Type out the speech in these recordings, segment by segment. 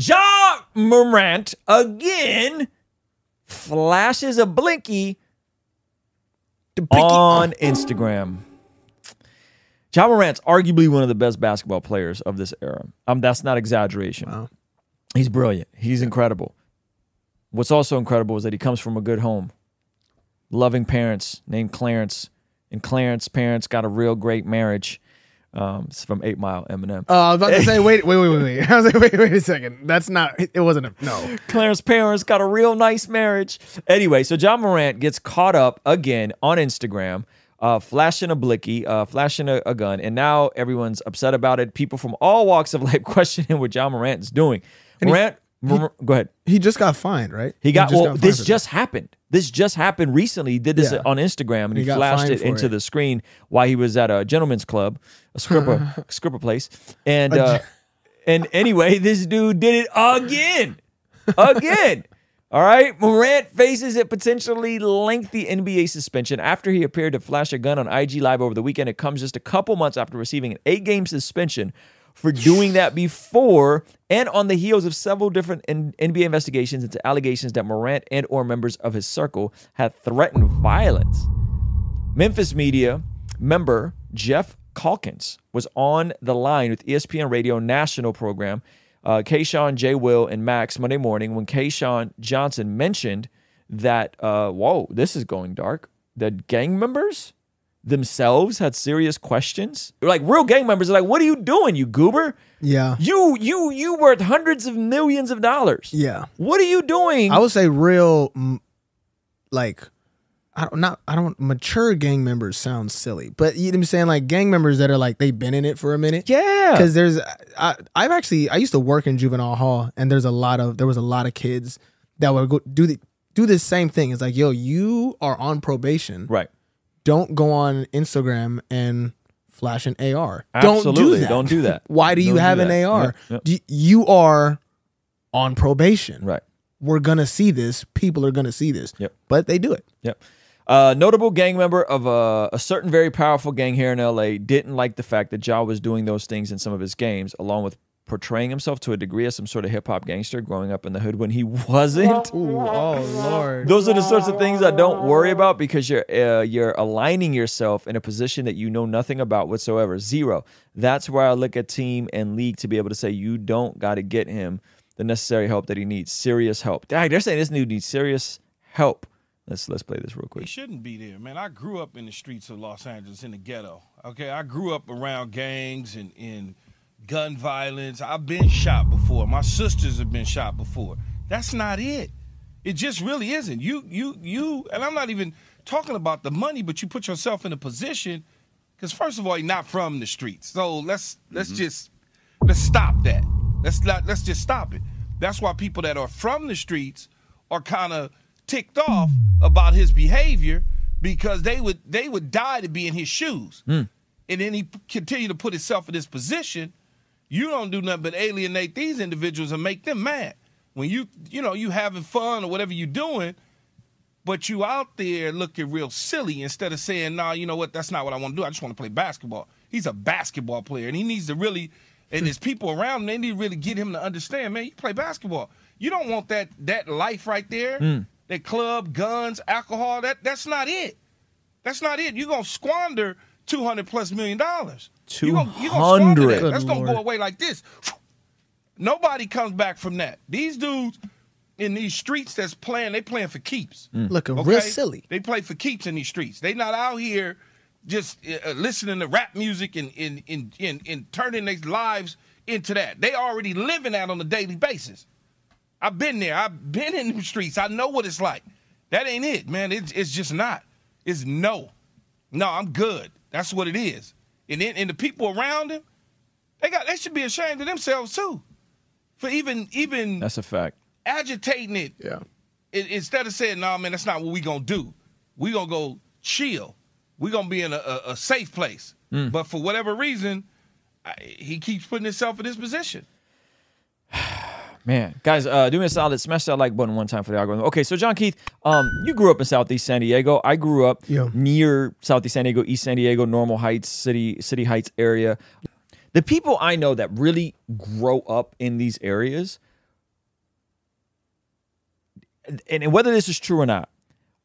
Ja Morant again flashes a blicky on Instagram. Ja Morant's arguably one of the best basketball players of this era. Um, that's not exaggeration. Wow. He's brilliant. He's incredible. What's also incredible is that he comes from a good home, loving parents named Clarence, and Clarence's parents got a real great marriage. Um, it's from Eight Mile Eminem. Uh, I was about to say, wait, wait, wait, wait, wait. I was like, wait, wait a second. That's not. It wasn't a no. Clarence's parents got a real nice marriage. Anyway, so Ja Morant gets caught up again on Instagram, uh, flashing a blicky, uh, flashing a, a gun, and now everyone's upset about it. People from all walks of life questioning what Ja Morant is doing. Morant, Mor- go ahead. He just got fined, right? He got just well. fined this just happened. This just happened recently. He did this Yeah. on Instagram and he, He flashed it into it. the screen while he was at a gentleman's club, a scripper, scripper place, and uh, and anyway, this dude did it again, again. All right, Morant faces a potentially lengthy NBA suspension after he appeared to flash a gun on IG Live over the weekend. It comes just a couple months after receiving an eight-game suspension for doing that before and on the heels of several different NBA investigations into allegations that Morant and or members of his circle had threatened violence. Memphis media member Geoff Calkins was on the line with ESPN Radio national program, uh, Keyshawn, J. Will, and Max Monday morning when Keyshawn Johnson mentioned that, uh, whoa, this is going dark. That gang members themselves had serious questions. Like real gang members are like, what are you doing, you goober? Yeah. You you you worth hundreds of millions of dollars. Yeah. What are you doing? I would say real, like, I don't not I don't mature gang members sound silly, but you know what I'm saying like gang members that are like they've been in it for a minute. yeah. Because there's I I've actually I used to work in juvenile hall and there's a lot of there was a lot of kids that would go do the do this same thing. It's like yo you are on probation. Right. Don't go on Instagram and flash an AR. Absolutely. Don't do that. Don't do that. Why do you Don't do have an. AR? Yep, yep. Do- You are on probation Right. we're gonna see this. People are gonna see this. Yep. But they do it. Yep. Uh, notable gang member of a, a certain very powerful gang here in LA didn't like the fact that Ja was doing those things in some of his games, along with portraying himself to a degree as some sort of hip hop gangster growing up in the hood when he wasn't. Ooh, oh lord. Those are the sorts of things I don't worry about because you're uh, you're aligning yourself in a position that you know nothing about whatsoever. Zero. That's where I look at team and league to be able to say you don't got to get him the necessary help that he needs. Serious help. Dang, they're saying this dude needs serious help. Let's let's play this real quick. He shouldn't be there, man. I grew up in the streets of Los Angeles in the ghetto. Okay, I grew up around gangs and, and gun violence. I've been shot before. My sisters have been shot before. That's not it. It just really isn't. You you you and I'm not even talking about the money, but you put yourself in a position because first of all, you're not from the streets. So let's let's mm-hmm. just let's stop that. Let's not let's just stop it. That's why people that are from the streets are kind of ticked off about his behavior because they would they would die to be in his shoes. Hmm. And then he continued to put himself in this position. You don't do nothing but alienate these individuals and make them mad. When you you know you having fun or whatever you doing, but you out there looking real silly instead of saying, "Nah, you know what? That's not what I want to do. I just want to play basketball." He's a basketball player, and he needs to really, and his people around him, they need to really get him to understand, man. You play basketball. You don't want that that life right there, hmm. that club, guns, alcohol. That that's not it. That's not it. You're gonna squander two hundred plus million dollars. You gonna, you gonna 200. that. That's gonna go away like this. Nobody comes back from that. These dudes in these streets that's playing, they playing for keeps. Looking Okay? real silly. They play for keeps in these streets. They not out here just uh, listening to rap music and and, and, and and turning their lives into that. They already living that on a daily basis. I've been there. I've been in the streets. I know what it's like. That ain't it, man. It's it's just not. It's no. No, I'm good. That's what it is. And then and the people around him, they got they should be ashamed of themselves too. For even even That's a fact. agitating it Yeah. in- instead of saying, "No, man, that's not what we gonna do. We gonna go chill. We gonna be in a, a, a safe place." Mm. But for whatever reason, I, he keeps putting himself in this position. Man, guys, uh, do me a solid. Smash that like button one time for the algorithm. Okay, so John Keith, um, you grew up in Southeast San Diego. I grew up yeah. near Southeast San Diego, East San Diego, Normal Heights, City City Heights area. The people I know that really grow up in these areas, and, and whether this is true or not,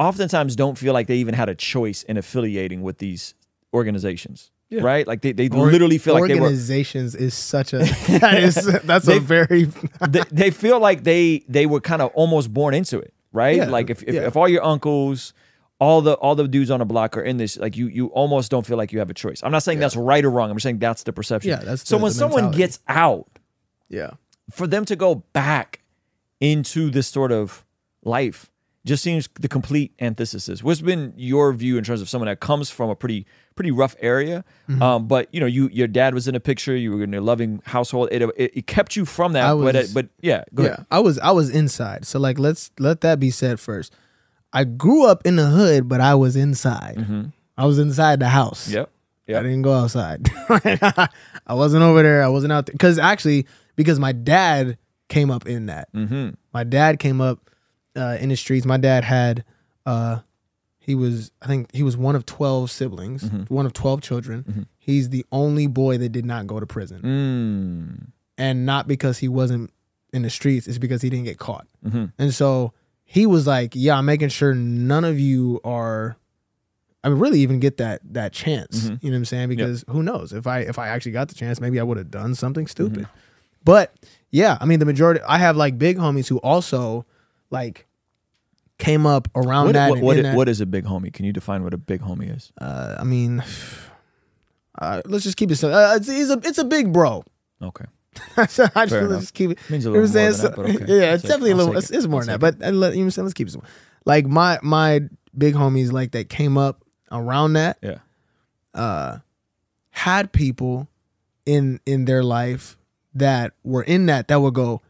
oftentimes don't feel like they even had a choice in affiliating with these organizations. Right? Like they, they Or- literally feel like they were organizations is such a that is that's They- a very they, they feel like they they were kind of almost born into it, right? Yeah, like if, if, yeah. if all your uncles, all the all the dudes on the block are in this, like you you almost don't feel like you have a choice. I'm not saying that's right or wrong. I'm just saying that's the perception. Yeah, that's so the- when the someone gets out, yeah. for them to go back into this sort of life just seems the complete antithesis. What's been your view in terms of someone that comes from a pretty pretty rough area, Mm-hmm. um, but you know, you your dad was in a picture, you were in a loving household. It it, it kept you from that, I but it, but yeah, go yeah, ahead. I was I was inside. So like let's let that be said first. I grew up in the hood, but I was inside. I was inside the house. Yep. Yeah. I didn't go outside. I wasn't over there. I wasn't out there because actually because my dad came up in that. Mm-hmm. My dad came up uh, in the streets. My dad had uh, he was I think he was one of twelve siblings, Mm-hmm. one of twelve children. He's the only boy that did not go to prison, Mm. and not because he wasn't in the streets. It's because he didn't get caught. Mhm. And so he was like, "Yeah, I'm making sure none of you are." I mean, really, even get that that chance. Mhm. You know what I'm saying? Because who knows if I if I actually got the chance, maybe I would have done something stupid. Mm-hmm. But yeah, I mean, the majority. I have like big homies who also like came up around What, that. what, what, that. what is a big homie? Can you define what a big homie is? Uh, I mean, uh, let's just keep it. simple. Uh, it's, it's a it's a big bro. Okay, I just, let's enough. just keep it. means a little more than that, but okay. Yeah, I'll it's take it. definitely a little. It's, it. it's more I'll than that. But uh, let, you know what I'm saying? Let's keep it simple. Like my my big homies, like that came up around that, yeah, uh, had people in in their life that were in that that would go,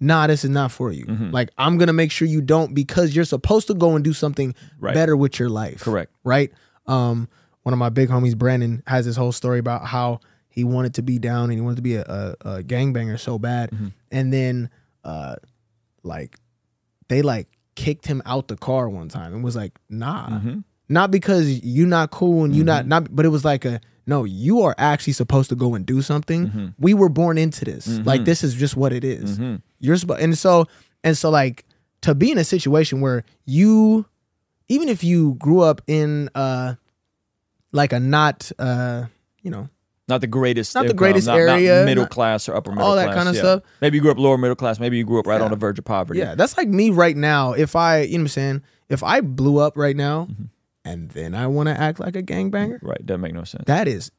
nah, this is not for you. Mhm. Like I'm gonna make sure you don't because you're supposed to go and do something Right. better with your life. correct. Right. Um, one of my big homies, Brandon, has this whole story about how he wanted to be down and he wanted to be a, a, a gangbanger so bad, Mhm. and then uh, like they like kicked him out the car one time and was like, nah, Mhm. not because you're not cool and you not Mhm. not, but it was like a no, you are actually supposed to go and do something. Mhm. We were born into this. Like Mhm. this is just what it is. You're supposed, and so and so like to be in a situation where you, even if you grew up in uh, like a not uh, you know, Not the greatest, Not the greatest not- not area, middle not- class or upper middle all that class, kind of yeah. stuff. Maybe you grew up lower middle class. Maybe you grew up right Yeah. on the verge of poverty. Yeah, that's like me right now. If I, you know what I'm saying, if I blew up right now Mm-hmm. and then I want to act like a gangbanger, right. Doesn't make no sense. that is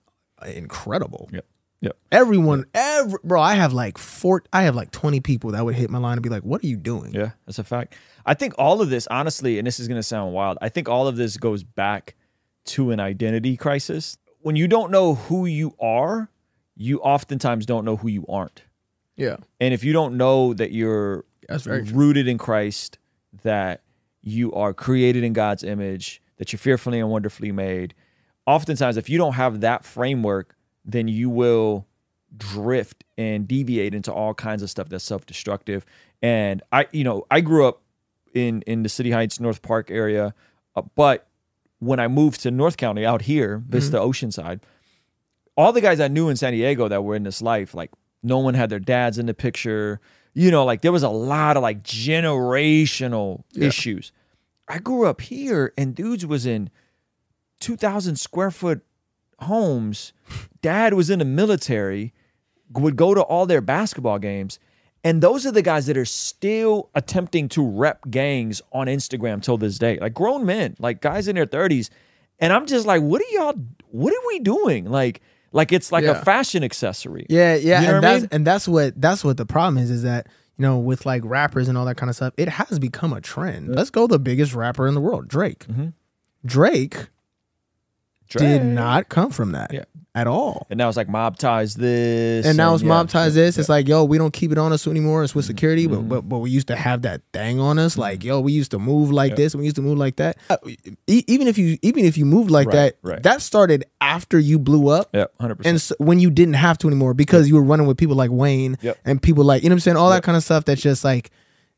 incredible. Yep. Yep. Everyone, every bro, I have like four, I have like 20 people that would hit my line and be like, "What are you doing?" Yeah, that's a fact. I think all of this, honestly, and this is going to sound wild, I think all of this goes back to an identity crisis. When you don't know who you are, you oftentimes don't know who you aren't. Yeah, And if you don't know that you're That's very true. rooted in Christ, that you are created in God's image, that you're fearfully and wonderfully made, oftentimes, if you don't have that framework, then you will drift and deviate into all kinds of stuff that's self-destructive. And I, you know, I grew up in in the City Heights, North Park area, uh, but when I moved to North County out here, Vista Oceanside, all the guys I knew in San Diego that were in this life, like no one had their dads in the picture. You know, like there was a lot of like generational Yeah. issues. I grew up here and dudes was in 2,000 square foot homes. Dad was in the military, would go to all their basketball games. And those are the guys that are still attempting to rep gangs on Instagram till this day. Like grown men, like guys in their 30s. And I'm just like, what are y'all what are we doing? Like like it's like Yeah. a fashion accessory. yeah, yeah. You know and I that's mean? and that's what that's what the problem is. Is that you know with like rappers and all that kind of stuff, it has become a trend. Let's go the biggest rapper in the world, Drake. Mhm. Drake did not come from that Yeah. at all. And now it's like mob ties this. and now it's yeah, mob ties yeah, this. It's like, yo, we don't keep it on us anymore. It's with security, Mm-hmm. but but but we used to have that thing on us. Like, yo, we used to move like Yeah. this. and We used to move like that. Uh, even if you even if you moved like Right, that, right. that started after you blew up. Yeah, 100%. And so, when you didn't have to anymore because you were running with people like Wayne and people like you know what I'm saying, all that kind of stuff. That's just like,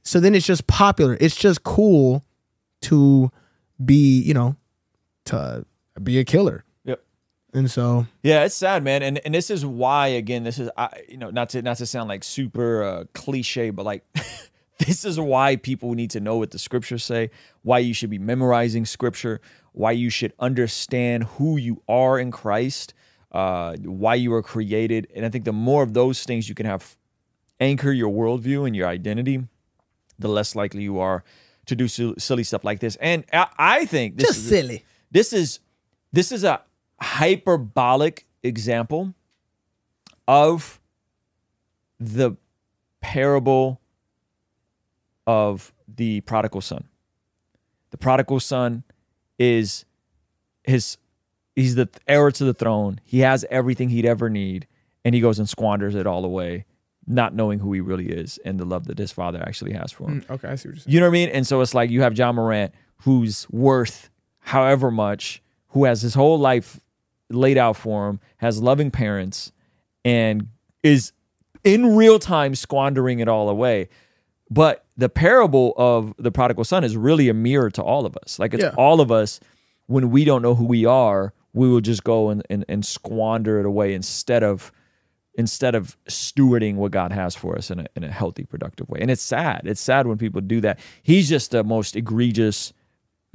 so then it's just popular. It's just cool to be, you know, to be a killer. Yep. And so Yeah, it's sad, man, and and this is why again, this is I you know not to not to sound like super uh, cliche, but like This is why people need to know what the scriptures say, why you should be memorizing scripture, why you should understand who you are in Christ, uh, why you were created. And I think the more of those things you can have anchor your worldview and your identity, the less likely you are to do silly stuff like this. And I, I think this Just is silly. this is this is a hyperbolic example of the parable of the prodigal son. The prodigal son is his he's the heir to the throne. He has everything he'd ever need and he goes and squanders it all away, not knowing who he really is and the love that his father actually has for him. Mm, okay, I see what you're saying. You know what I mean? And so it's like you have Ja Morant who's worth however much, who has his whole life laid out for him, has loving parents, and is in real time squandering it all away. But the parable of the prodigal son is really a mirror to all of us. Like it's Yeah. all of us when we don't know who we are, we will just go and, and, and squander it away instead of instead of stewarding what God has for us in a, in a healthy, productive way. And it's sad. It's sad when people do that. He's just the most egregious,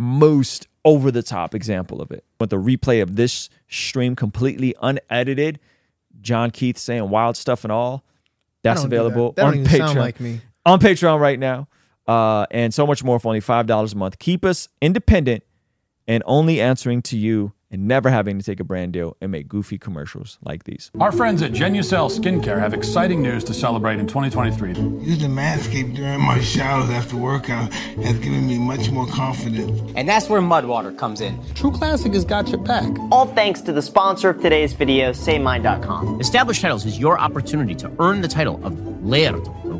most over the top example of it. But the replay of this stream completely unedited, John Keith saying wild stuff and all, that's that. available That don't on Patreon. like me. On Patreon right now. Uh, and so much more for only $5 a month. Keep us independent and only answering to you and never having to take a brand deal and make goofy commercials like these. Our friends at Genucel Skincare have exciting news to celebrate in 2023. Using Manscaped during my showers after workout has given me much more confidence. And that's where Mudwater comes in. True Classic has got your back. All thanks to the sponsor of today's video, SayMine.com. Established Titles is your opportunity to earn the title of Laird or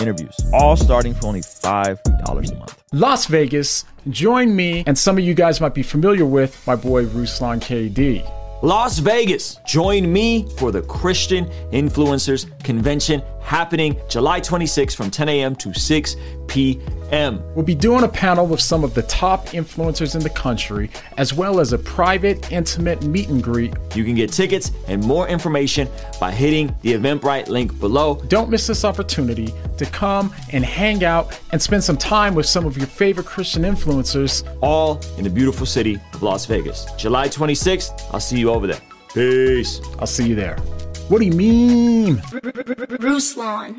interviews, all starting for only $5 a month. Las Vegas. Join me, and some of you guys might be familiar with my boy Ruslan KD. Las Vegas. Join me for the Christian Influencers Convention happening July 26th from 10 a.m. to 6 p.m. We'll be doing a panel with some of the top influencers in the country, as well as a private, intimate meet and greet. You can get tickets and more information by hitting the Eventbrite link below. Don't miss this opportunity to come and hang out and spend some time with some of your favorite Christian influencers. all in the beautiful city of Las Vegas. July 26th. I'll see you over there. Peace. I'll see you there. What do you mean? Bruce Lawn.